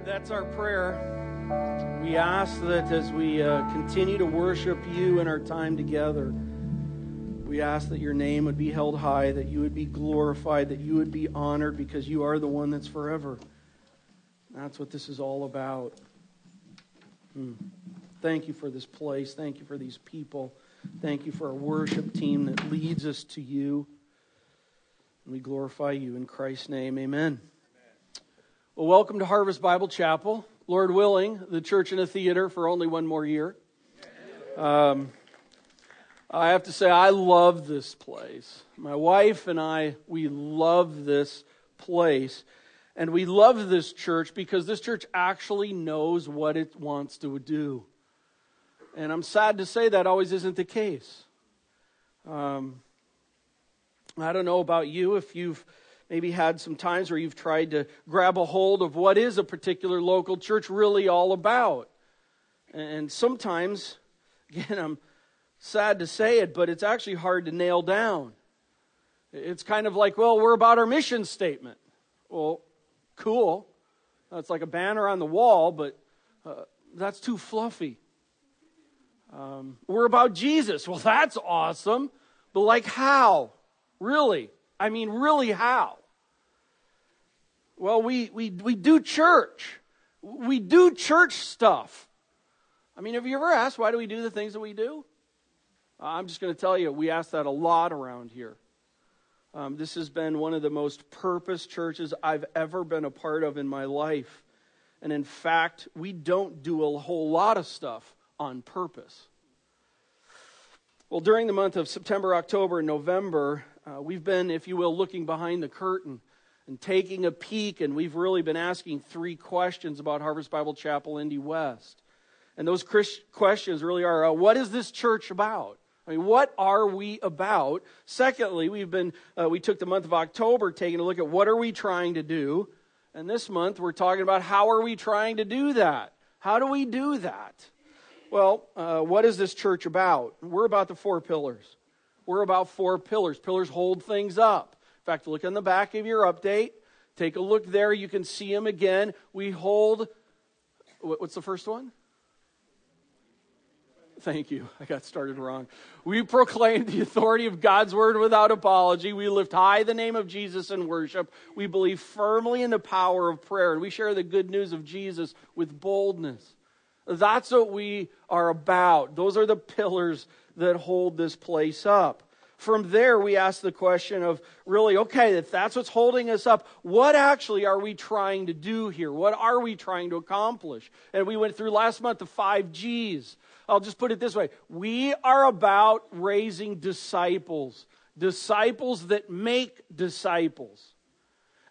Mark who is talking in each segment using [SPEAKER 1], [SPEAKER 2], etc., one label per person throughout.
[SPEAKER 1] Lord, that's our prayer. We ask that as we uh, continue to worship you in our time together, we ask that your name would be held high, that you would be glorified, that you would be honored because you are the one that's forever. That's what this is all about. Hmm. Thank you for this place. Thank you for these people. Thank you for our worship team that leads us to you. And we glorify you in Christ's name. Amen. Well, welcome to Harvest Bible Chapel. Lord willing, the church in a theater for only one more year. Um, I have to say, I love this place. My wife and I, we love this place. And we love this church because this church actually knows what it wants to do. And I'm sad to say that always isn't the case. Um, I don't know about you if you've maybe had some times where you've tried to grab a hold of what is a particular local church really all about. And sometimes, again, I'm sad to say it, but it's actually hard to nail down. It's kind of like, well, we're about our mission statement. Well, cool. That's like a banner on the wall, but uh, that's too fluffy. Um, we're about Jesus. Well, that's awesome. But, like, how? Really? I mean, really, how? Well, we, we, we do church. We do church stuff. I mean, have you ever asked why do we do the things that we do? I'm just going to tell you, we ask that a lot around here. Um, this has been one of the most purpose churches I've ever been a part of in my life. And in fact, we don't do a whole lot of stuff on purpose. Well, during the month of September, October, and November, uh, we've been, if you will, looking behind the curtain and taking a peek, and we've really been asking three questions about Harvest Bible Chapel Indy West. And those questions really are uh, what is this church about? I mean, what are we about? Secondly, we've been, uh, we took the month of October taking a look at what are we trying to do. And this month we're talking about how are we trying to do that? How do we do that? Well, uh, what is this church about? We're about the four pillars. We're about four pillars. Pillars hold things up. Fact, look on the back of your update. Take a look there. You can see them again. We hold, what's the first one? Thank you. I got started wrong. We proclaim the authority of God's word without apology. We lift high the name of Jesus in worship. We believe firmly in the power of prayer, and we share the good news of Jesus with boldness. That's what we are about. Those are the pillars that hold this place up from there, we ask the question of really, okay, if that's what's holding us up, what actually are we trying to do here? What are we trying to accomplish? And we went through last month the five G's. I'll just put it this way we are about raising disciples, disciples that make disciples.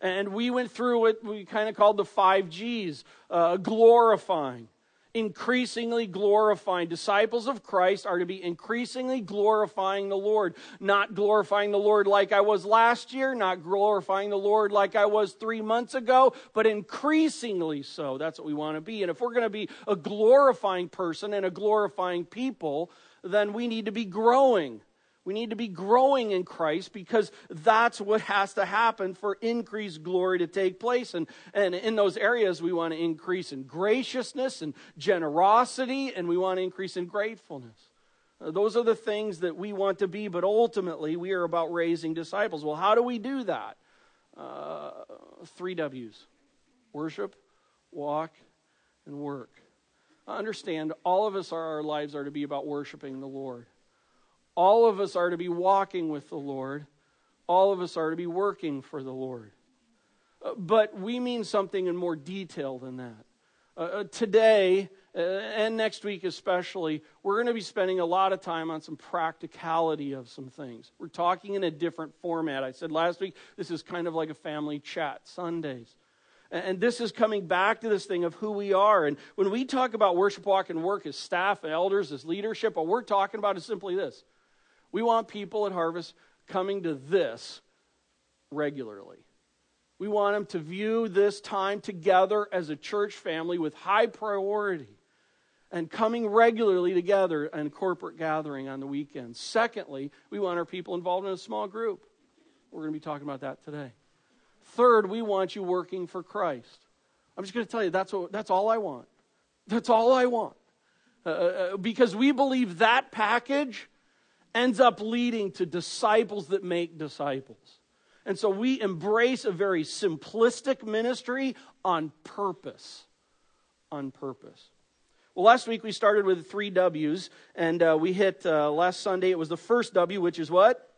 [SPEAKER 1] And we went through what we kind of called the five G's uh, glorifying increasingly glorifying. Disciples of Christ are to be increasingly glorifying the Lord. Not glorifying the Lord like I was last year, not glorifying the Lord like I was three months ago, but increasingly so. That's what we want to be. And if we're going to be a glorifying person and a glorifying people, then we need to be growing. We need to be growing in Christ because that's what has to happen for increased glory to take place. And, and in those areas, we want to increase in graciousness and generosity, and we want to increase in gratefulness. Uh, those are the things that we want to be, but ultimately, we are about raising disciples. Well, how do we do that? Uh, three W's worship, walk, and work. Understand, all of us, our lives are to be about worshiping the Lord. All of us are to be walking with the Lord. All of us are to be working for the Lord. Uh, but we mean something in more detail than that. Uh, uh today, uh, and next week especially, we're going to be spending a lot of time on some practicality of some things. We're talking in a different format. I said last week, this is kind of like a family chat Sundays. And this is coming back to this thing of who we are. And when we talk about worship, walk, and work as staff, and elders, as leadership, what we're talking about is simply this we want people at Harvest coming to this regularly. We want them to view this time together as a church family with high priority and coming regularly together in corporate gathering on the weekends. Secondly, we want our people involved in a small group. We're going to be talking about that today. Third, we want you working for Christ. I'm just going to tell you that's, what, that's all I want. That's all I want. Uh, uh, uh, because we believe that package ends up leading to disciples that make disciples. And so we embrace a very simplistic ministry on purpose. On purpose. Well, last week we started with three W's, and uh, we hit uh, last Sunday, it was the first W, which is what?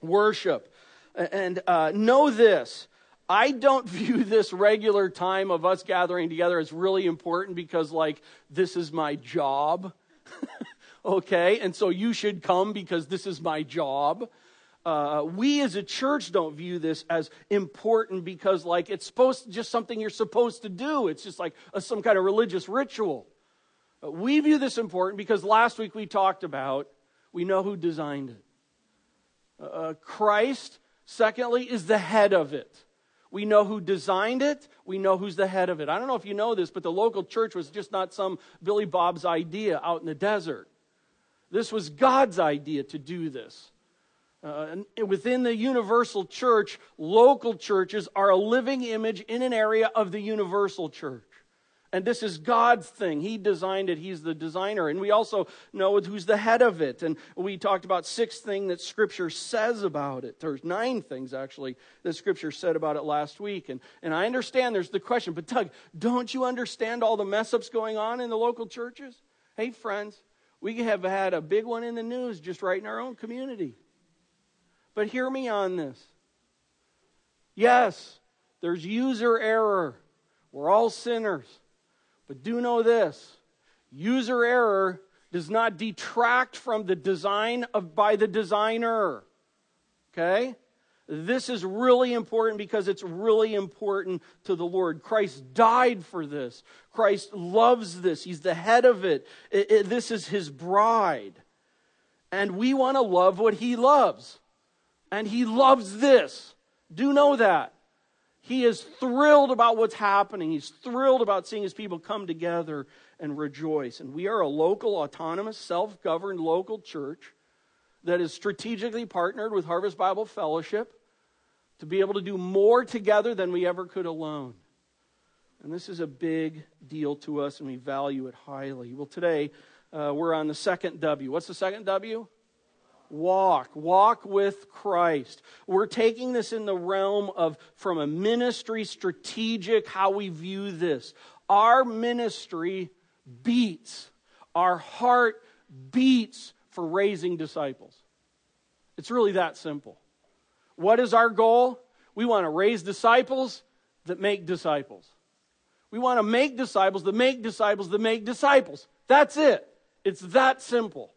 [SPEAKER 1] Worship. And uh, know this I don't view this regular time of us gathering together as really important because, like, this is my job. okay? And so you should come because this is my job. Uh, we as a church don't view this as important because, like, it's supposed to, just something you're supposed to do. It's just like a, some kind of religious ritual. Uh, we view this important because last week we talked about we know who designed it. Uh, Christ, secondly, is the head of it. We know who designed it. We know who's the head of it. I don't know if you know this, but the local church was just not some Billy Bob's idea out in the desert. This was God's idea to do this. Uh, within the universal church, local churches are a living image in an area of the universal church. And this is God's thing. He designed it. He's the designer. And we also know who's the head of it. And we talked about six things that Scripture says about it. There's nine things, actually, that Scripture said about it last week. And, and I understand there's the question, but Doug, don't you understand all the mess ups going on in the local churches? Hey, friends, we have had a big one in the news just right in our own community. But hear me on this. Yes, there's user error. We're all sinners. But do know this user error does not detract from the design of by the designer. Okay? This is really important because it's really important to the Lord. Christ died for this. Christ loves this. He's the head of it. it, it this is his bride. And we want to love what he loves. And he loves this. Do know that. He is thrilled about what's happening. He's thrilled about seeing his people come together and rejoice. And we are a local, autonomous, self governed local church that is strategically partnered with Harvest Bible Fellowship to be able to do more together than we ever could alone. And this is a big deal to us, and we value it highly. Well, today uh, we're on the second W. What's the second W? walk. Walk with Christ. We're taking this in the realm of from a ministry strategic, how we view this. Our ministry beats, our heart beats for raising disciples. It's really that simple. What is our goal? We want to raise disciples that make disciples. We want to make disciples that make disciples that make disciples. That's it. It's that simple.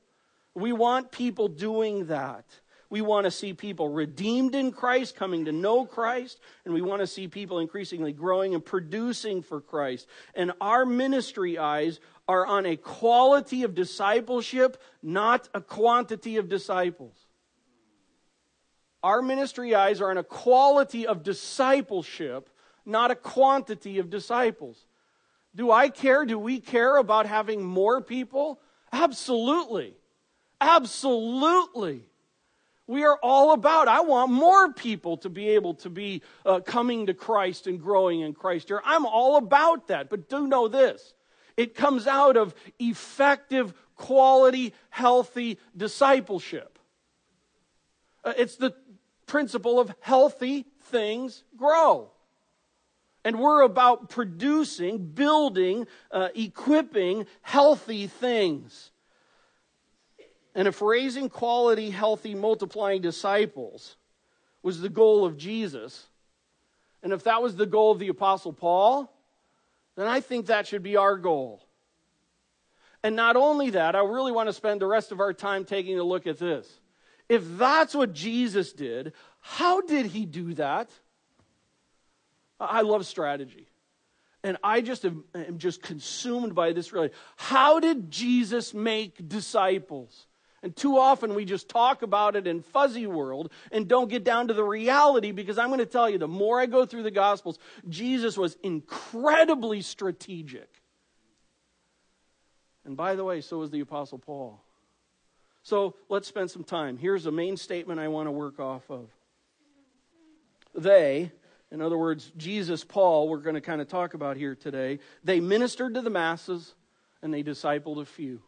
[SPEAKER 1] We want people doing that. We want to see people redeemed in Christ, coming to know Christ, and we want to see people increasingly growing and producing for Christ. And our ministry eyes are on a quality of discipleship, not a quantity of disciples. Our ministry eyes are on a quality of discipleship, not a quantity of disciples. Do I care? Do we care about having more people? Absolutely. Absolutely. We are all about, I want more people to be able to be uh, coming to Christ and growing in Christ here. I'm all about that. But do know this it comes out of effective, quality, healthy discipleship. Uh, it's the principle of healthy things grow. And we're about producing, building, uh, equipping healthy things. And if raising quality, healthy, multiplying disciples was the goal of Jesus, and if that was the goal of the Apostle Paul, then I think that should be our goal. And not only that, I really want to spend the rest of our time taking a look at this. If that's what Jesus did, how did he do that? I love strategy. And I just am, am just consumed by this really. How did Jesus make disciples? And too often we just talk about it in fuzzy world and don't get down to the reality because I'm going to tell you the more I go through the gospels, Jesus was incredibly strategic. And by the way, so was the apostle Paul. So, let's spend some time. Here's a main statement I want to work off of. They in other words, Jesus, Paul, we're going to kind of talk about here today, they ministered to the masses and they discipled a few.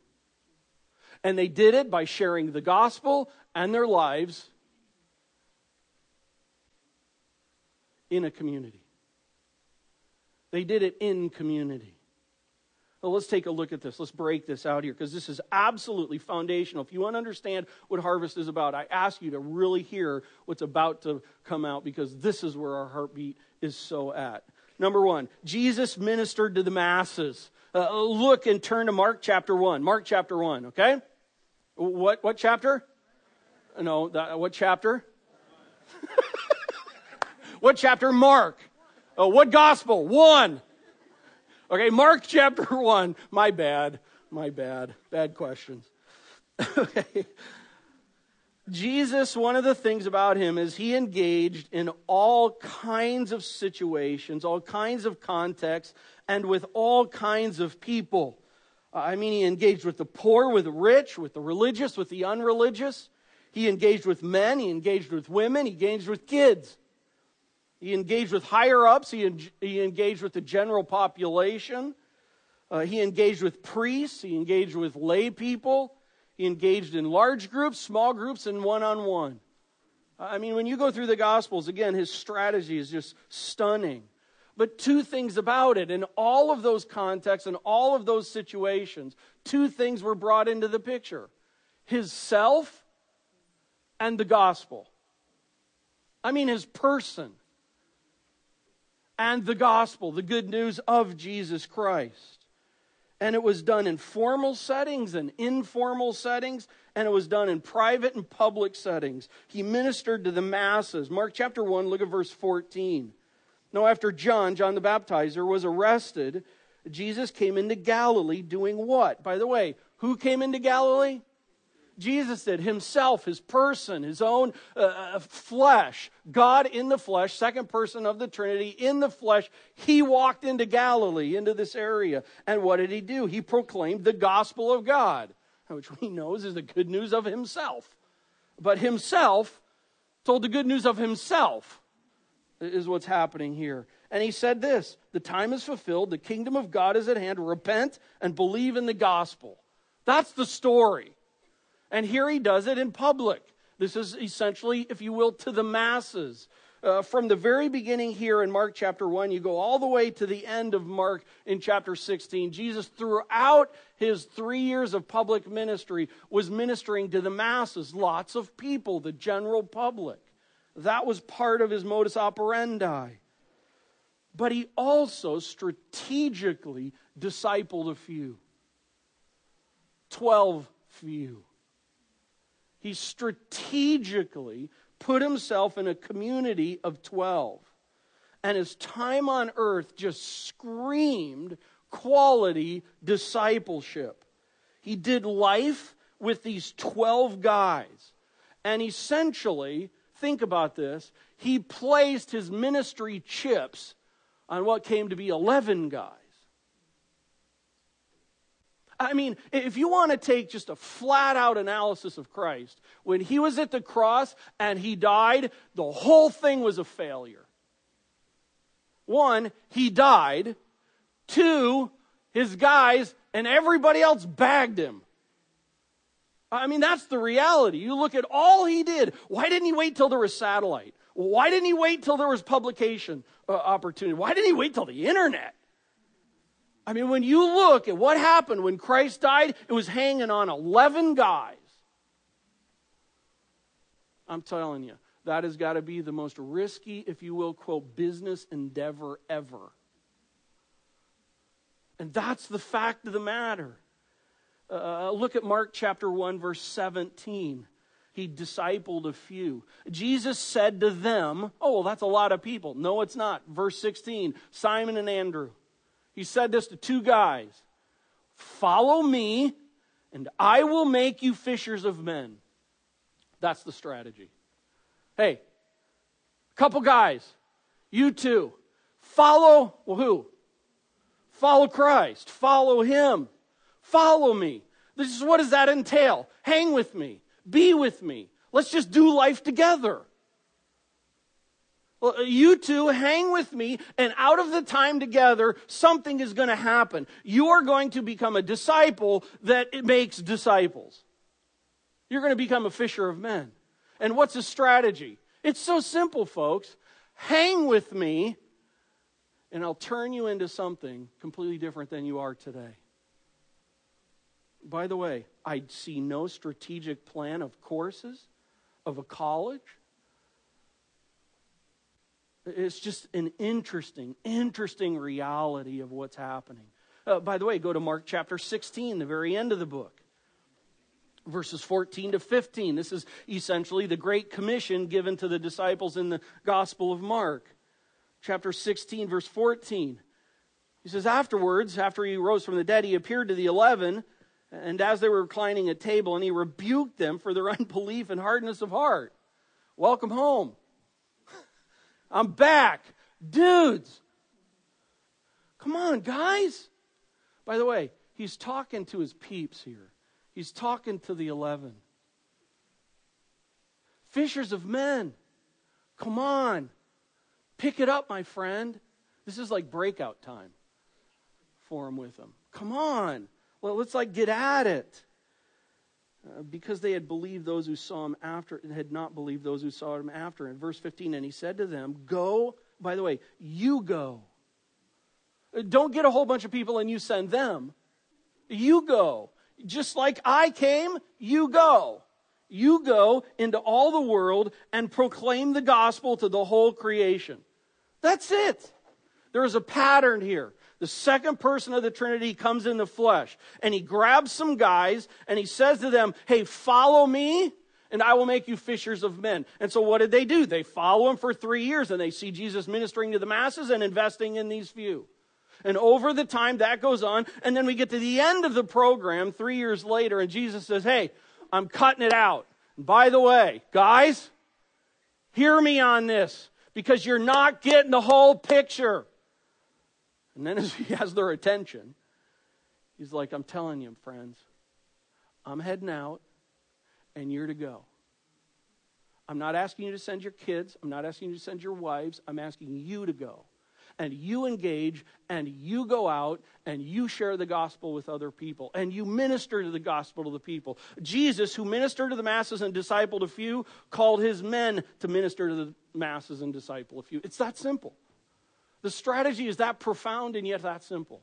[SPEAKER 1] And they did it by sharing the gospel and their lives in a community. They did it in community. Well, let's take a look at this. Let's break this out here because this is absolutely foundational. If you want to understand what harvest is about, I ask you to really hear what's about to come out because this is where our heartbeat is so at. Number one, Jesus ministered to the masses. Uh, look and turn to Mark chapter 1. Mark chapter 1, okay? What, what chapter? No, that, what chapter? what chapter? Mark. Oh, what gospel? One. Okay, Mark chapter 1. My bad. My bad. Bad questions. okay. Jesus, one of the things about him is he engaged in all kinds of situations, all kinds of contexts, and with all kinds of people. I mean, he engaged with the poor, with the rich, with the religious, with the unreligious. He engaged with men, he engaged with women, he engaged with kids. He engaged with higher ups, he, en- he engaged with the general population. Uh, he engaged with priests, he engaged with lay people, he engaged in large groups, small groups, and one on one. I mean, when you go through the Gospels, again, his strategy is just stunning. But two things about it in all of those contexts and all of those situations, two things were brought into the picture his self and the gospel. I mean, his person and the gospel, the good news of Jesus Christ. And it was done in formal settings and informal settings, and it was done in private and public settings. He ministered to the masses. Mark chapter 1, look at verse 14. Now, after John, John the Baptizer, was arrested, Jesus came into Galilee doing what? By the way, who came into Galilee? Jesus did himself, his person, his own uh, uh, flesh, God in the flesh, second person of the Trinity in the flesh. He walked into Galilee, into this area. And what did he do? He proclaimed the gospel of God, which we know is the good news of himself. But himself told the good news of himself, is what's happening here. And he said this The time is fulfilled, the kingdom of God is at hand. Repent and believe in the gospel. That's the story. And here he does it in public. This is essentially, if you will, to the masses. Uh, from the very beginning here in Mark chapter 1, you go all the way to the end of Mark in chapter 16. Jesus, throughout his three years of public ministry, was ministering to the masses, lots of people, the general public. That was part of his modus operandi. But he also strategically discipled a few. Twelve few. He strategically put himself in a community of 12. And his time on earth just screamed quality discipleship. He did life with these 12 guys. And essentially, think about this, he placed his ministry chips on what came to be 11 guys. I mean, if you want to take just a flat out analysis of Christ, when he was at the cross and he died, the whole thing was a failure. One, he died. Two, his guys and everybody else bagged him. I mean, that's the reality. You look at all he did. Why didn't he wait till there was satellite? Why didn't he wait till there was publication uh, opportunity? Why didn't he wait till the internet? I mean, when you look at what happened when Christ died, it was hanging on 11 guys. I'm telling you, that has got to be the most risky, if you will, quote, business endeavor ever. And that's the fact of the matter. Uh, look at Mark chapter 1, verse 17. He discipled a few. Jesus said to them, Oh, well, that's a lot of people. No, it's not. Verse 16 Simon and Andrew. He said this to two guys Follow me, and I will make you fishers of men. That's the strategy. Hey, couple guys, you two, follow well, who? Follow Christ. Follow Him. Follow me. This is what does that entail? Hang with me. Be with me. Let's just do life together. You two hang with me, and out of the time together, something is going to happen. You are going to become a disciple that makes disciples. You're going to become a fisher of men. And what's the strategy? It's so simple, folks. Hang with me, and I'll turn you into something completely different than you are today. By the way, I see no strategic plan of courses, of a college. It's just an interesting, interesting reality of what's happening. Uh, by the way, go to Mark chapter 16, the very end of the book verses 14 to 15. This is essentially the Great Commission given to the disciples in the Gospel of Mark. Chapter 16, verse 14. He says, Afterwards, after he rose from the dead, he appeared to the eleven and as they were reclining at table, and he rebuked them for their unbelief and hardness of heart. Welcome home. I'm back. Dudes. Come on, guys. By the way, he's talking to his peeps here. He's talking to the 11. Fishers of men. Come on. Pick it up, my friend. This is like breakout time for him with them. Come on. Well, let's like get at it. Uh, because they had believed those who saw him after, and had not believed those who saw him after. In verse 15, and he said to them, Go, by the way, you go. Uh, don't get a whole bunch of people and you send them. You go. Just like I came, you go. You go into all the world and proclaim the gospel to the whole creation. That's it. There is a pattern here the second person of the Trinity comes in the flesh and he grabs some guys and he says to them, Hey, follow me and I will make you fishers of men. And so what did they do? They follow him for three years and they see Jesus ministering to the masses and investing in these few. And over the time that goes on, and then we get to the end of the program three years later, and Jesus says, Hey, I'm cutting it out. And by the way, guys, hear me on this because you're not getting the whole picture. And then as he has their attention, he's like, I'm telling you, friends, I'm heading out and you're to go. I'm not asking you to send your kids. I'm not asking you to send your wives. I'm asking you to go. And you engage and you go out and you share the gospel with other people and you minister to the gospel to the people. Jesus, who ministered to the masses and discipled a few, called his men to minister to the masses and disciple a few. It's that simple. The strategy is that profound and yet that simple.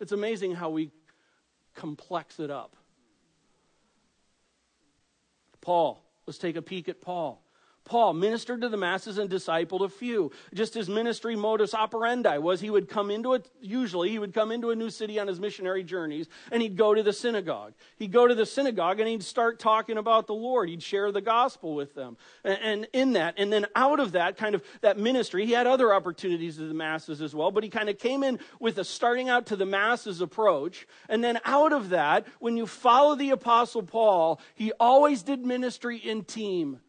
[SPEAKER 1] It's amazing how we complex it up. Paul, let's take a peek at Paul. Paul ministered to the masses and discipled a few. Just his ministry modus operandi was he would come into it, usually, he would come into a new city on his missionary journeys and he'd go to the synagogue. He'd go to the synagogue and he'd start talking about the Lord. He'd share the gospel with them. And, and in that, and then out of that kind of that ministry, he had other opportunities to the masses as well, but he kind of came in with a starting out to the masses approach. And then out of that, when you follow the apostle Paul, he always did ministry in team.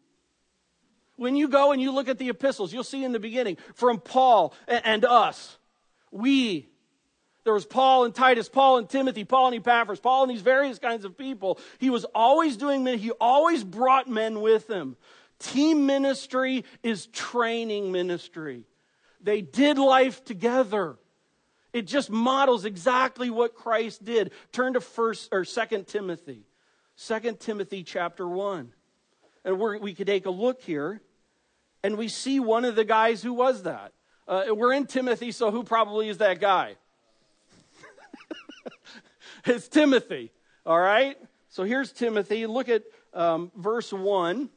[SPEAKER 1] When you go and you look at the epistles, you'll see in the beginning from Paul and us, we. There was Paul and Titus, Paul and Timothy, Paul and Epaphras, Paul and these various kinds of people. He was always doing, men, he always brought men with him. Team ministry is training ministry. They did life together. It just models exactly what Christ did. Turn to first or second Timothy. Second Timothy chapter 1. And we could take a look here and we see one of the guys who was that. Uh, we're in Timothy, so who probably is that guy? it's Timothy, all right? So here's Timothy. Look at um, verse 1,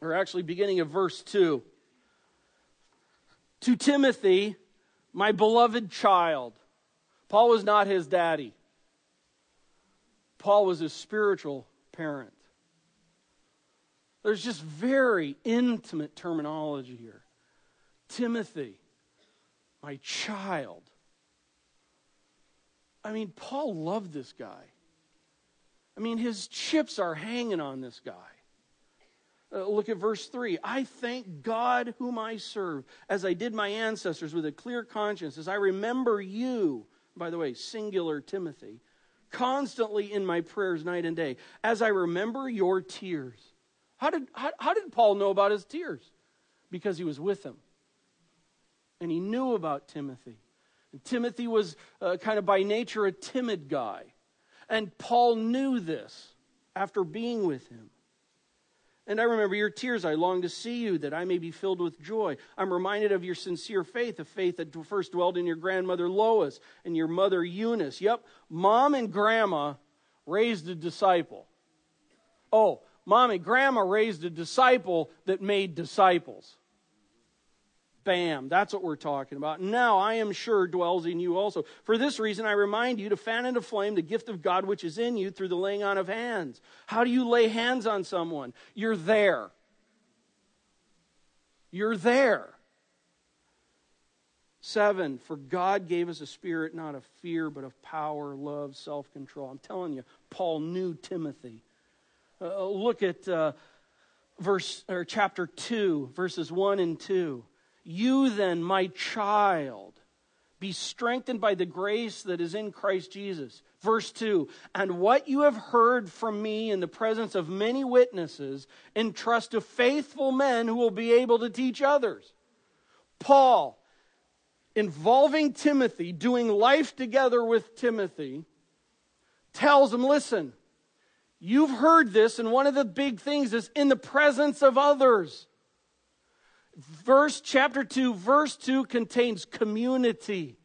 [SPEAKER 1] or actually beginning of verse 2. To Timothy, my beloved child. Paul was not his daddy, Paul was his spiritual parent. There's just very intimate terminology here. Timothy, my child. I mean, Paul loved this guy. I mean, his chips are hanging on this guy. Uh, look at verse 3. I thank God whom I serve, as I did my ancestors with a clear conscience, as I remember you, by the way, singular Timothy, constantly in my prayers night and day, as I remember your tears how did, how, how did Paul know about his tears? because he was with him. And he knew about Timothy. And Timothy was uh, kind of by nature a timid guy. And Paul knew this after being with him. And I remember your tears. I long to see you that I may be filled with joy. I'm reminded of your sincere faith, a faith that first dwelled in your grandmother Lois and your mother Eunice. Yep, mom and grandma raised a disciple. Oh, mom and grandma raised a disciple that made disciples. Bam, that's what we're talking about. Now I am sure dwells in you also. For this reason, I remind you to fan into flame the gift of God which is in you through the laying on of hands. How do you lay hands on someone? You're there. You're there. Seven, for God gave us a spirit not of fear, but of power, love, self control. I'm telling you, Paul knew Timothy. Uh, look at uh, verse or chapter 2, verses 1 and 2. You then, my child, be strengthened by the grace that is in Christ Jesus. Verse 2 And what you have heard from me in the presence of many witnesses, entrust to faithful men who will be able to teach others. Paul, involving Timothy, doing life together with Timothy, tells him listen, you've heard this, and one of the big things is in the presence of others. Verse chapter 2 verse 2 contains community.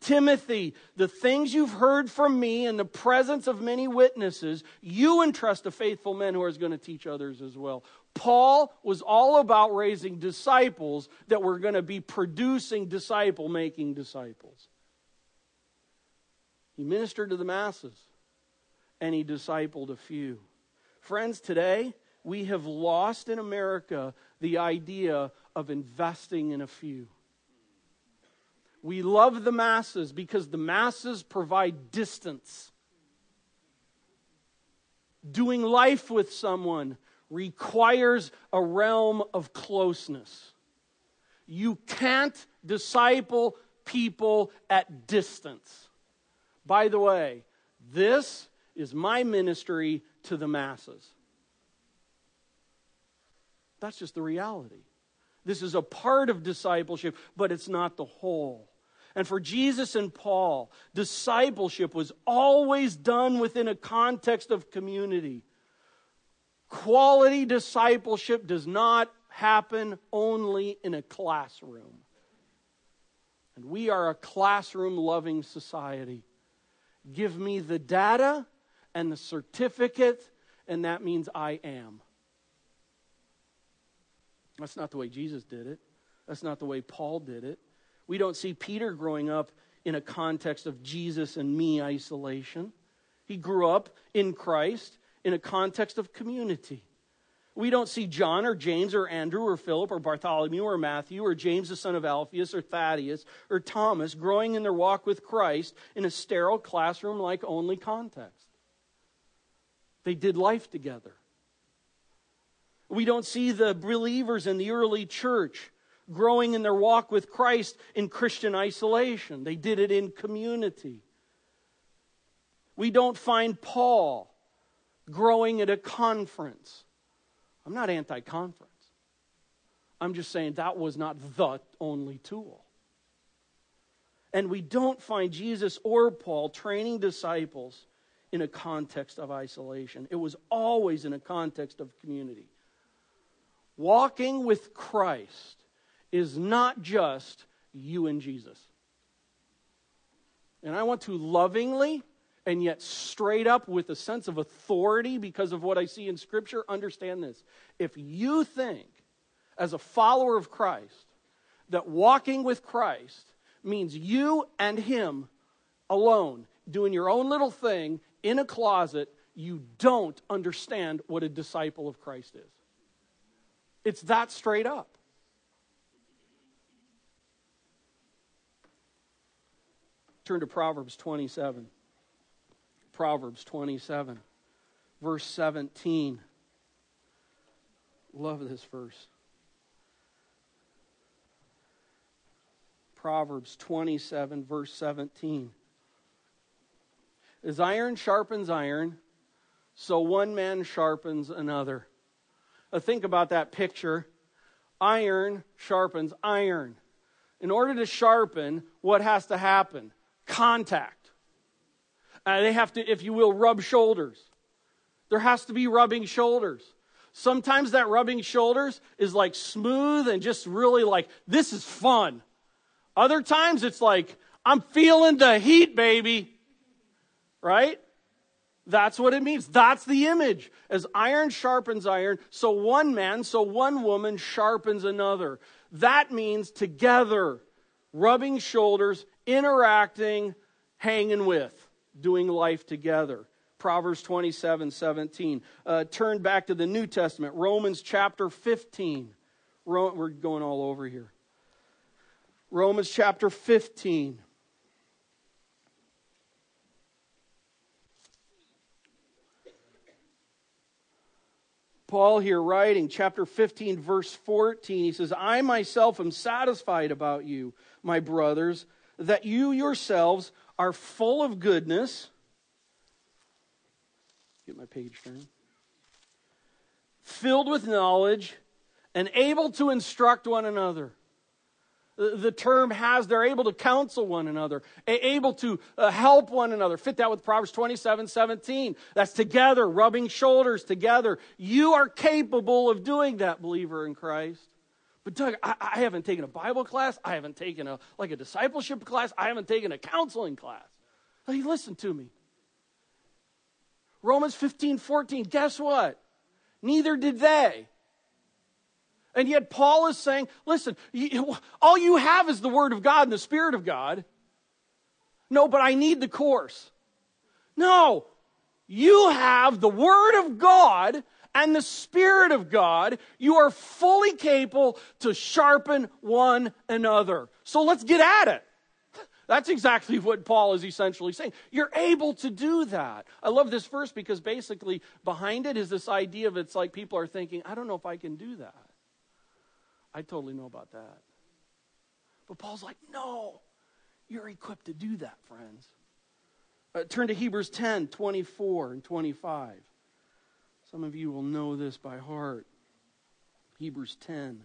[SPEAKER 1] Timothy the things you've heard from me in the presence of many witnesses you entrust to faithful men who are going to teach others as well. Paul was all about raising disciples that were going to be producing disciple making disciples. He ministered to the masses and he discipled a few friends today we have lost in America the idea of investing in a few. We love the masses because the masses provide distance. Doing life with someone requires a realm of closeness. You can't disciple people at distance. By the way, this is my ministry to the masses. That's just the reality. This is a part of discipleship, but it's not the whole. And for Jesus and Paul, discipleship was always done within a context of community. Quality discipleship does not happen only in a classroom. And we are a classroom loving society. Give me the data and the certificate, and that means I am. That's not the way Jesus did it. That's not the way Paul did it. We don't see Peter growing up in a context of Jesus and me isolation. He grew up in Christ in a context of community. We don't see John or James or Andrew or Philip or Bartholomew or Matthew or James the son of Alphaeus or Thaddeus or Thomas growing in their walk with Christ in a sterile classroom like only context. They did life together. We don't see the believers in the early church growing in their walk with Christ in Christian isolation. They did it in community. We don't find Paul growing at a conference. I'm not anti conference. I'm just saying that was not the only tool. And we don't find Jesus or Paul training disciples in a context of isolation. It was always in a context of community. Walking with Christ is not just you and Jesus. And I want to lovingly and yet straight up with a sense of authority because of what I see in Scripture understand this. If you think, as a follower of Christ, that walking with Christ means you and Him alone doing your own little thing in a closet, you don't understand what a disciple of Christ is. It's that straight up. Turn to Proverbs 27. Proverbs 27, verse 17. Love this verse. Proverbs 27, verse 17. As iron sharpens iron, so one man sharpens another. Uh, think about that picture. iron sharpens iron. In order to sharpen, what has to happen? Contact. Uh, they have to, if you will, rub shoulders. There has to be rubbing shoulders. Sometimes that rubbing shoulders is like smooth and just really like, this is fun. Other times it's like, I'm feeling the heat, baby. Right? That's what it means. That's the image. As iron sharpens iron, so one man, so one woman sharpens another. That means together, rubbing shoulders, interacting, hanging with, doing life together. Proverbs 27 17. Uh, turn back to the New Testament, Romans chapter 15. Ro- we're going all over here. Romans chapter 15. Paul here writing, chapter 15, verse 14, he says, I myself am satisfied about you, my brothers, that you yourselves are full of goodness. Get my page turned. Filled with knowledge and able to instruct one another the term has, they're able to counsel one another, able to uh, help one another. Fit that with Proverbs 27 17. That's together, rubbing shoulders together. You are capable of doing that, believer in Christ. But Doug, I, I haven't taken a Bible class. I haven't taken a like a discipleship class. I haven't taken a counseling class. Hey, listen to me. Romans 15 14. Guess what? Neither did they. And yet, Paul is saying, listen, all you have is the Word of God and the Spirit of God. No, but I need the course. No, you have the Word of God and the Spirit of God. You are fully capable to sharpen one another. So let's get at it. That's exactly what Paul is essentially saying. You're able to do that. I love this verse because basically behind it is this idea of it's like people are thinking, I don't know if I can do that. I totally know about that. But Paul's like, no, you're equipped to do that, friends. Uh, turn to Hebrews 10 24 and 25. Some of you will know this by heart. Hebrews 10.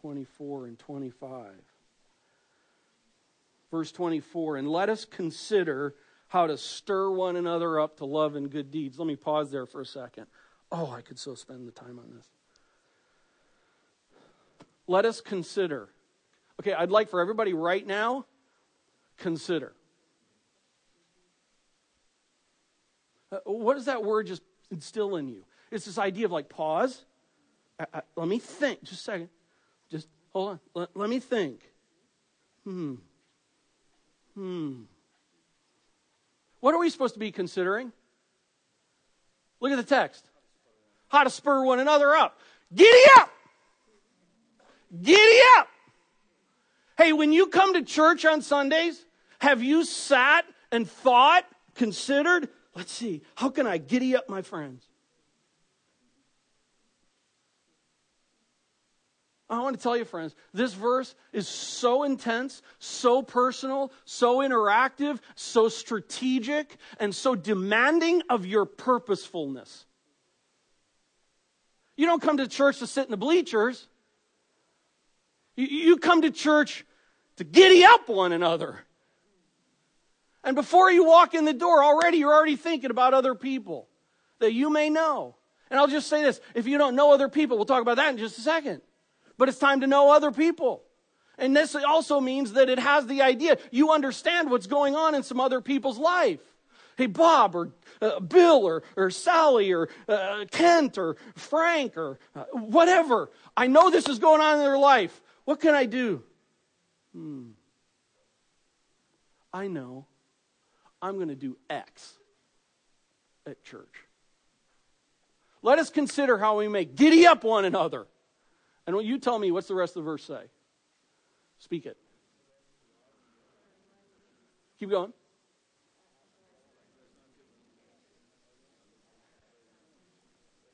[SPEAKER 1] Twenty-four and twenty-five. Verse twenty-four, and let us consider how to stir one another up to love and good deeds. Let me pause there for a second. Oh, I could so spend the time on this. Let us consider. Okay, I'd like for everybody right now, consider. Uh, what does that word just instill in you? It's this idea of like pause. I, I, let me think. Just a second. Just hold on. Let, let me think. Hmm. Hmm. What are we supposed to be considering? Look at the text. How to spur one another up. Giddy up! Giddy up! Hey, when you come to church on Sundays, have you sat and thought, considered, let's see, how can I giddy up my friends? I want to tell you, friends, this verse is so intense, so personal, so interactive, so strategic, and so demanding of your purposefulness. You don't come to church to sit in the bleachers. You, come to church to giddy up one another. And before you walk in the door, already you're already thinking about other people that you may know. And I'll just say this if you don't know other people, we'll talk about that in just a second but it's time to know other people. And this also means that it has the idea you understand what's going on in some other people's life. Hey, Bob or uh, Bill or, or Sally or uh, Kent or Frank or uh, whatever. I know this is going on in their life. What can I do? Hmm. I know I'm going to do X at church. Let us consider how we may giddy up one another and when you tell me, what's the rest of the verse say? Speak it. Keep going.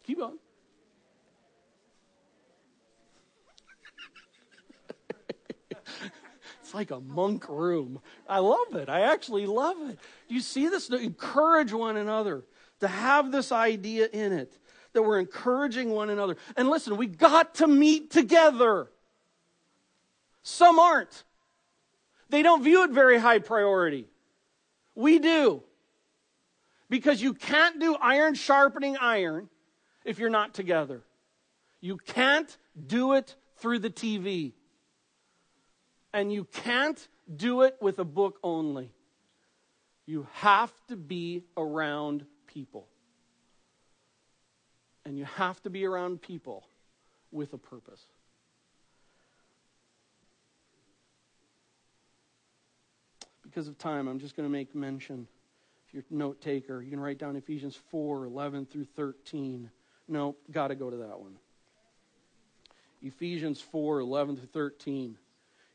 [SPEAKER 1] Keep going. it's like a monk room. I love it. I actually love it. Do you see this? To Encourage one another to have this idea in it that we're encouraging one another. And listen, we got to meet together. Some aren't. They don't view it very high priority. We do. Because you can't do iron sharpening iron if you're not together. You can't do it through the TV. And you can't do it with a book only. You have to be around people. And you have to be around people with a purpose. Because of time, I'm just going to make mention. If you're a note taker, you can write down Ephesians 4 11 through 13. No, got to go to that one. Ephesians 4 11 through 13.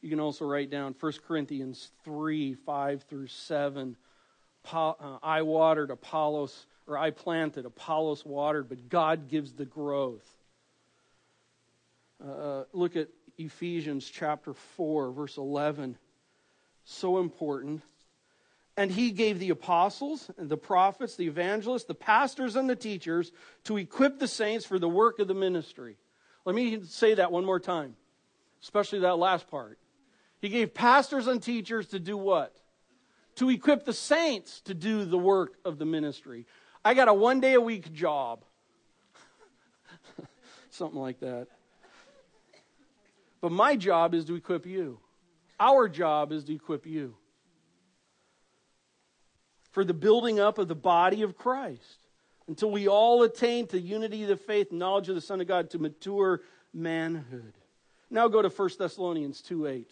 [SPEAKER 1] You can also write down 1 Corinthians 3 5 through 7. Uh, I watered, Apollos, or I planted, Apollos watered, but God gives the growth. Uh, uh look at Ephesians chapter 4, verse 11. So important. And he gave the apostles, and the prophets, the evangelists, the pastors, and the teachers to equip the saints for the work of the ministry. Let me say that one more time, especially that last part. He gave pastors and teachers to do what? To equip the saints to do the work of the ministry. I got a one day a week job. Something like that. But my job is to equip you. Our job is to equip you for the building up of the body of Christ until we all attain to unity of the faith, knowledge of the Son of God, to mature manhood. Now go to 1 Thessalonians 2 8.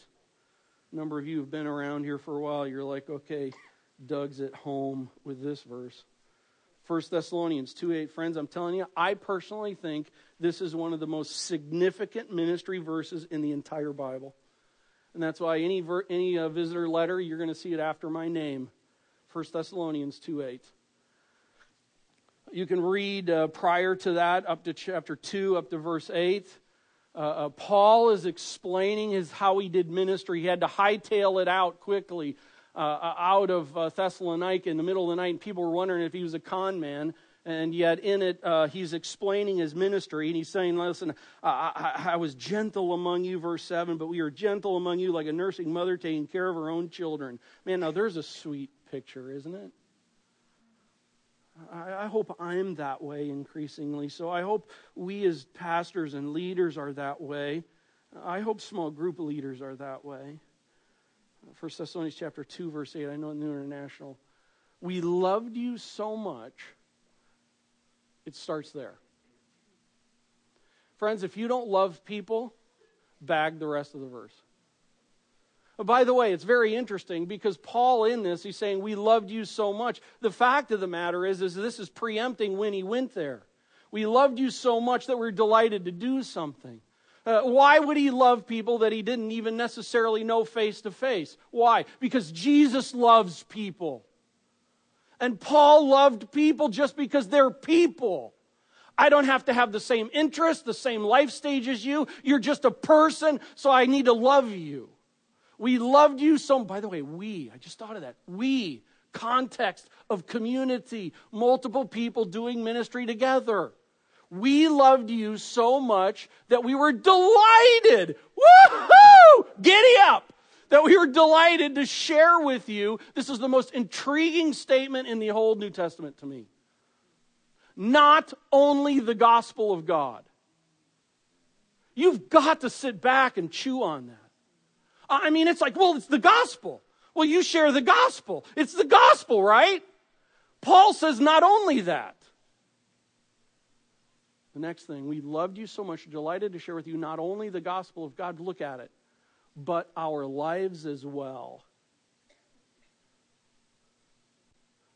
[SPEAKER 1] A number of you have been around here for a while. You're like, okay, Doug's at home with this verse. 1 Thessalonians 2 8. Friends, I'm telling you, I personally think this is one of the most significant ministry verses in the entire Bible. And that's why any, ver- any uh, visitor letter, you're going to see it after my name. 1 Thessalonians 2 8. You can read uh, prior to that up to chapter 2, up to verse 8. Uh, uh, Paul is explaining his, how he did ministry. He had to hightail it out quickly uh, uh, out of uh, Thessalonica in the middle of the night, and people were wondering if he was a con man. And yet, in it, uh, he's explaining his ministry, and he's saying, Listen, I, I, I was gentle among you, verse 7, but we are gentle among you like a nursing mother taking care of her own children. Man, now there's a sweet picture, isn't it? I, I hope I'm that way increasingly. So I hope we as pastors and leaders are that way. I hope small group leaders are that way. First Thessalonians chapter 2, verse 8, I know in the International. We loved you so much, it starts there. Friends, if you don't love people, bag the rest of the verse. Oh, by the way, it's very interesting because Paul in this, he's saying, We loved you so much. The fact of the matter is, is this is preempting when he went there. We loved you so much that we're delighted to do something. Uh, why would he love people that he didn't even necessarily know face to face? Why? Because Jesus loves people. And Paul loved people just because they're people. I don't have to have the same interests, the same life stage as you. You're just a person, so I need to love you. We loved you so, by the way, we, I just thought of that. We, context of community, multiple people doing ministry together. We loved you so much that we were delighted. Woohoo! Giddy up! That we were delighted to share with you. This is the most intriguing statement in the whole New Testament to me. Not only the gospel of God. You've got to sit back and chew on that. I mean, it's like, well, it's the gospel. Well, you share the gospel. It's the gospel, right? Paul says not only that. The next thing, we loved you so much, delighted to share with you not only the gospel of God, look at it, but our lives as well.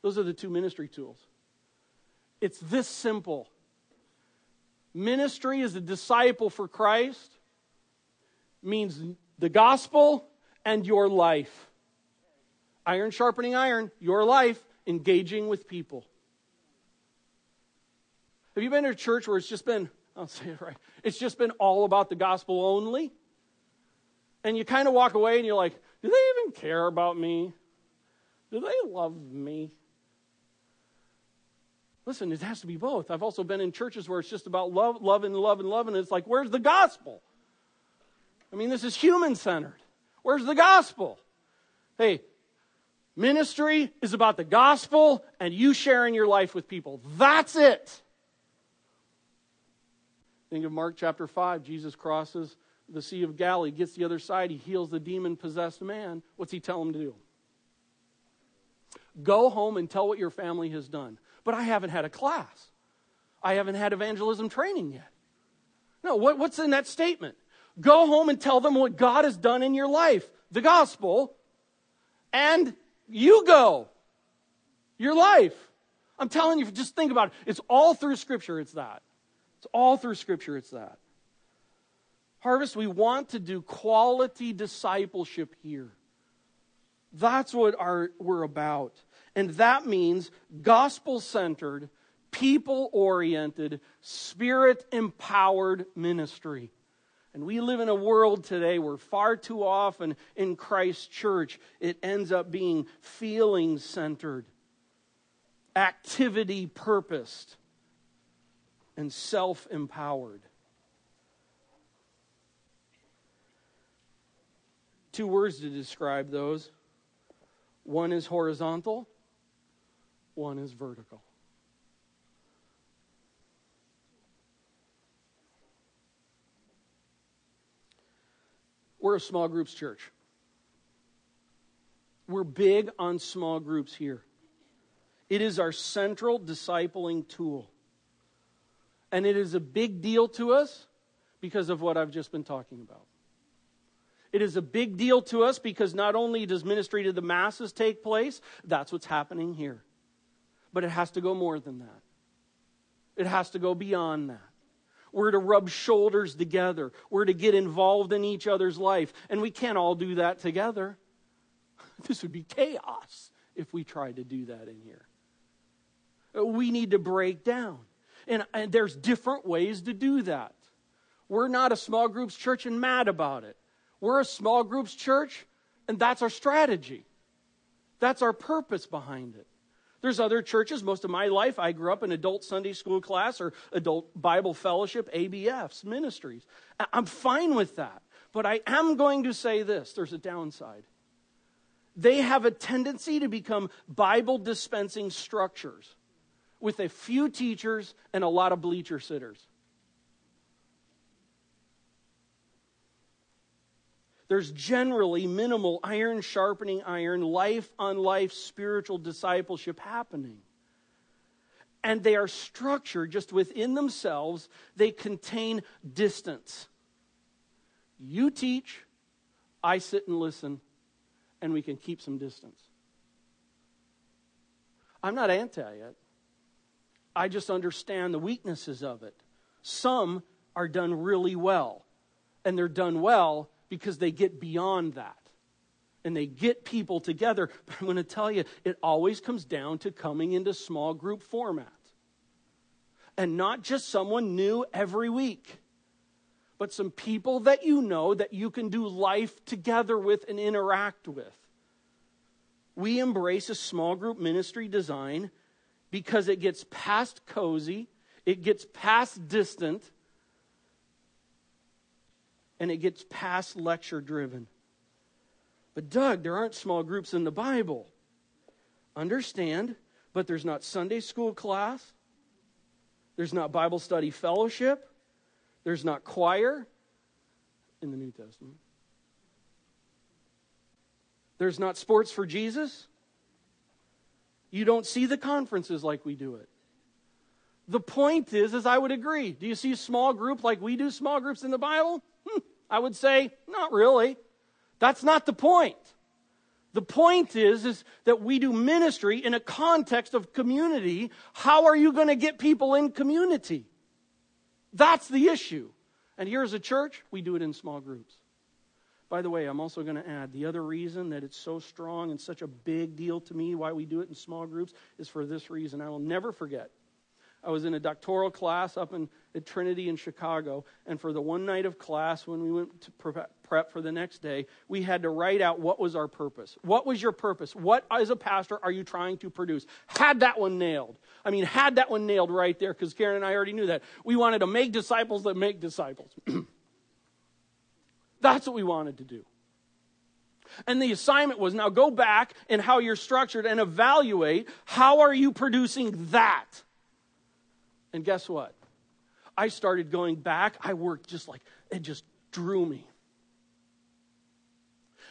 [SPEAKER 1] Those are the two ministry tools. It's this simple. Ministry as a disciple for Christ means the gospel and your life. Iron sharpening iron, your life, engaging with people. Have you been to a church where it's just been, I'll say it right, it's just been all about the gospel only? And you kind of walk away and you're like, do they even care about me? Do they love me? Listen, it has to be both. I've also been in churches where it's just about love, love, and love, and love, and it's like, where's the gospel? I mean, this is human centered. Where's the gospel? Hey, ministry is about the gospel and you sharing your life with people. That's it. Think of Mark chapter 5. Jesus crosses the Sea of Galilee, gets the other side, he heals the demon possessed man. What's he tell him to do? Go home and tell what your family has done. But I haven't had a class. I haven't had evangelism training yet. No, what, what's in that statement? Go home and tell them what God has done in your life, the gospel, and you go. Your life. I'm telling you, just think about it. It's all through Scripture, it's that. It's all through Scripture, it's that. Harvest, we want to do quality discipleship here. That's what our, we're about. And that means gospel centered, people oriented, spirit empowered ministry. And we live in a world today where far too often in Christ's church it ends up being feeling centered, activity purposed, and self empowered. Two words to describe those one is horizontal, one is vertical. We're a small groups church. We're big on small groups here. It is our central discipling tool. And it is a big deal to us because of what I've just been talking about. It is a big deal to us because not only does ministry to the masses take place, that's what's happening here. But it has to go more than that. It has to go beyond that. We're to rub shoulders together. We're to get involved in each other's life. And we can't all do that together. This would be chaos if we tried to do that in here. We need to break down. And, and there's different ways to do that. We're not a small groups church and mad about it. We're a small groups church, and that's our strategy. That's our purpose behind it. There's other churches. Most of my life, I grew up in adult Sunday school class or adult Bible fellowship, ABFs, ministries. I'm fine with that. But I am going to say this there's a downside. They have a tendency to become Bible dispensing structures with a few teachers and a lot of bleacher sitters. there's generally minimal iron sharpening iron, life on life spiritual discipleship happening. And they are structured just within themselves, they contain distance. You teach, I sit and listen, and we can keep some distance. I'm not anti it. I just understand the weaknesses of it. Some are done really well, and they're done well because they get beyond that and they get people together. But I'm going to tell you, it always comes down to coming into small group format. And not just someone new every week, but some people that you know that you can do life together with and interact with. We embrace a small group ministry design because it gets past cozy, it gets past distant, and it gets past lecture driven. But, Doug, there aren't small groups in the Bible. Understand, but there's not Sunday school class, there's not Bible study fellowship, there's not choir in the New Testament, there's not sports for Jesus. You don't see the conferences like we do it. The point is, is I would agree. Do you see small group like we do small groups in the Bible? Hmm, I would say, not really. That's not the point. The point is, is that we do ministry in a context of community. How are you going to get people in community? That's the issue. And here's a church, we do it in small groups. By the way, I'm also going to add the other reason that it's so strong and such a big deal to me why we do it in small groups is for this reason. I will never forget I was in a doctoral class up in, at Trinity in Chicago, and for the one night of class, when we went to prep for the next day, we had to write out what was our purpose. What was your purpose? What, as a pastor, are you trying to produce? Had that one nailed. I mean, had that one nailed right there, because Karen and I already knew that. We wanted to make disciples that make disciples. That's what we wanted to do. And the assignment was now go back and how you're structured and evaluate how are you producing that? And guess what? I started going back. I worked just like it just drew me.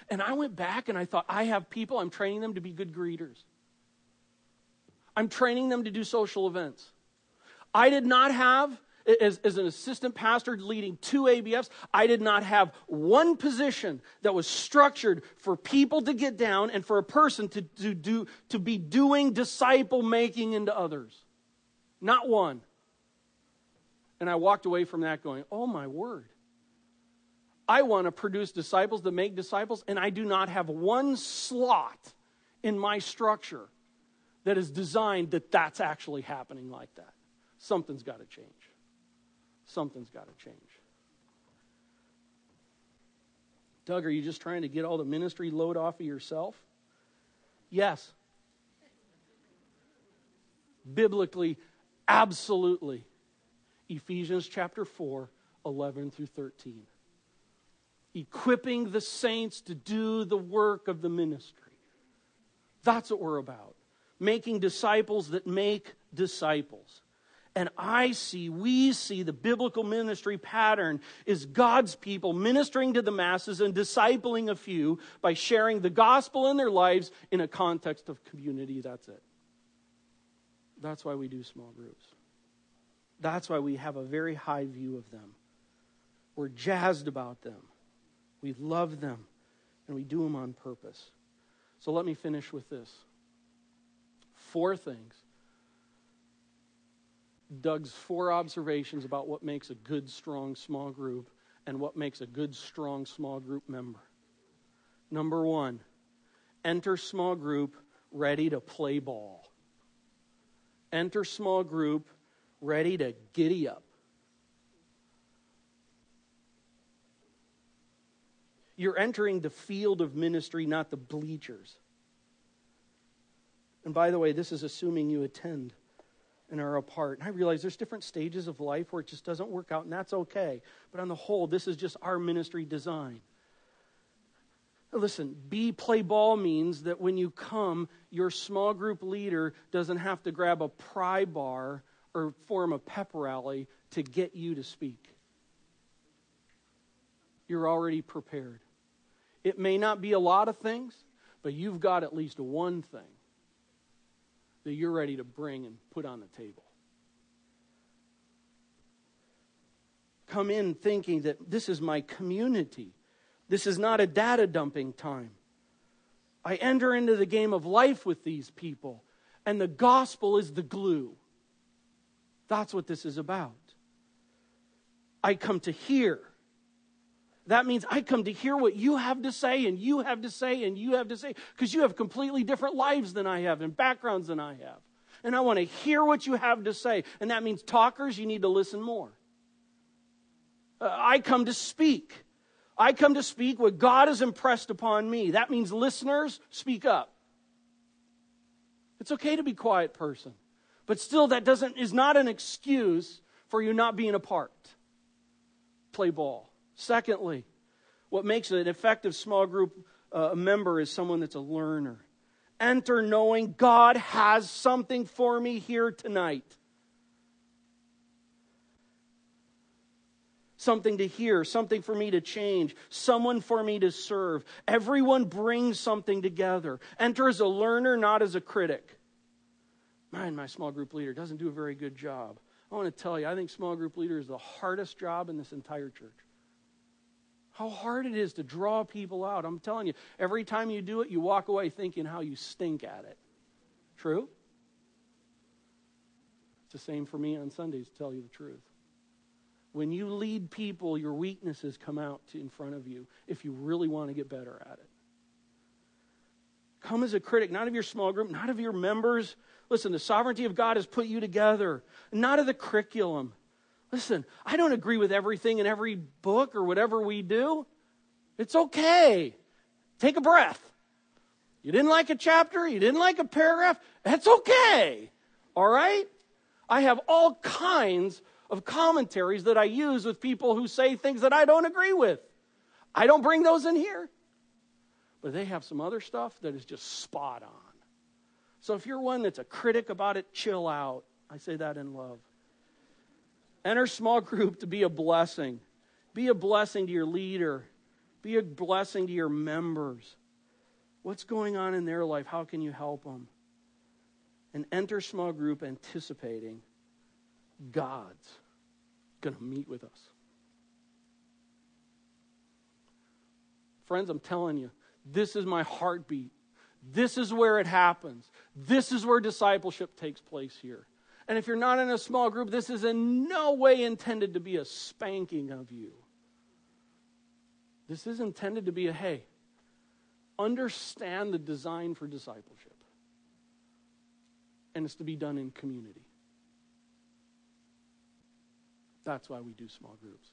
[SPEAKER 1] And I went back and I thought, I have people, I'm training them to be good greeters. I'm training them to do social events. I did not have as, as an assistant pastor leading two ABFs, I did not have one position that was structured for people to get down and for a person to, to, do, to be doing disciple making into others. Not one. And I walked away from that going, oh my word. I want to produce disciples that make disciples, and I do not have one slot in my structure that is designed that that's actually happening like that. Something's got to change something's got to change. Doug, are you just trying to get all the ministry load off of yourself? Yes. Biblically, absolutely. Ephesians chapter 4, 11 through 13. Equipping the saints to do the work of the ministry. That's what we're about. Making disciples that make disciples. And I see, we see the biblical ministry pattern is God's people ministering to the masses and discipling a few by sharing the gospel in their lives in a context of community. That's it. That's why we do small groups. That's why we have a very high view of them. We're jazzed about them. We love them. And we do them on purpose. So let me finish with this four things Doug's four observations about what makes a good, strong small group and what makes a good, strong small group member. Number one, enter small group ready to play ball. Enter small group ready to giddy up. You're entering the field of ministry, not the bleachers. And by the way, this is assuming you attend and are apart. And I realize there's different stages of life where it just doesn't work out, and that's okay. But on the whole, this is just our ministry design. Listen, be play ball means that when you come, your small group leader doesn't have to grab a pry bar or form a pep rally to get you to speak. You're already prepared. It may not be a lot of things, but you've got at least one thing that you're ready to bring and put on the table. Come in thinking that this is my community. This is not a data dumping time. I enter into the game of life with these people, and the gospel is the glue. That's what this is about. I come to hear that means I come to hear what you have to say, and you have to say, and you have to say, because you have completely different lives than I have and backgrounds than I have. And I want to hear what you have to say. And that means talkers, you need to listen more. Uh, I come to speak. I come to speak what God has impressed upon me. That means listeners, speak up. It's okay to be quiet person, but still that doesn't is not an excuse for you not being a part. Play ball. Secondly, what makes an effective small group uh, member is someone that's a learner. Enter knowing God has something for me here tonight. Something to hear, something for me to change, someone for me to serve. Everyone brings something together. Enter as a learner, not as a critic. Man, my small group leader doesn't do a very good job. I want to tell you, I think small group leader is the hardest job in this entire church. How hard it is to draw people out. I'm telling you, every time you do it, you walk away thinking how you stink at it. True? It's the same for me on Sundays, to tell you the truth. When you lead people, your weaknesses come out in front of you if you really want to get better at it. Come as a critic, not of your small group, not of your members, Listen, the sovereignty of God has put you together, not of the curriculum. Listen, I don't agree with everything in every book or whatever we do. It's okay. Take a breath. You didn't like a chapter, you didn't like a paragraph, that's okay. All right? I have all kinds of commentaries that I use with people who say things that I don't agree with. I don't bring those in here. But they have some other stuff that is just spot on. So if you're one that's a critic about it, chill out. I say that in love. Enter small group to be a blessing. Be a blessing to your leader. Be a blessing to your members. What's going on in their life? How can you help them? And enter small group anticipating God's going to meet with us. Friends, I'm telling you, this is my heartbeat. This is where it happens. This is where discipleship takes place here. And if you're not in a small group, this is in no way intended to be a spanking of you. This is intended to be a hey, understand the design for discipleship. And it's to be done in community. That's why we do small groups.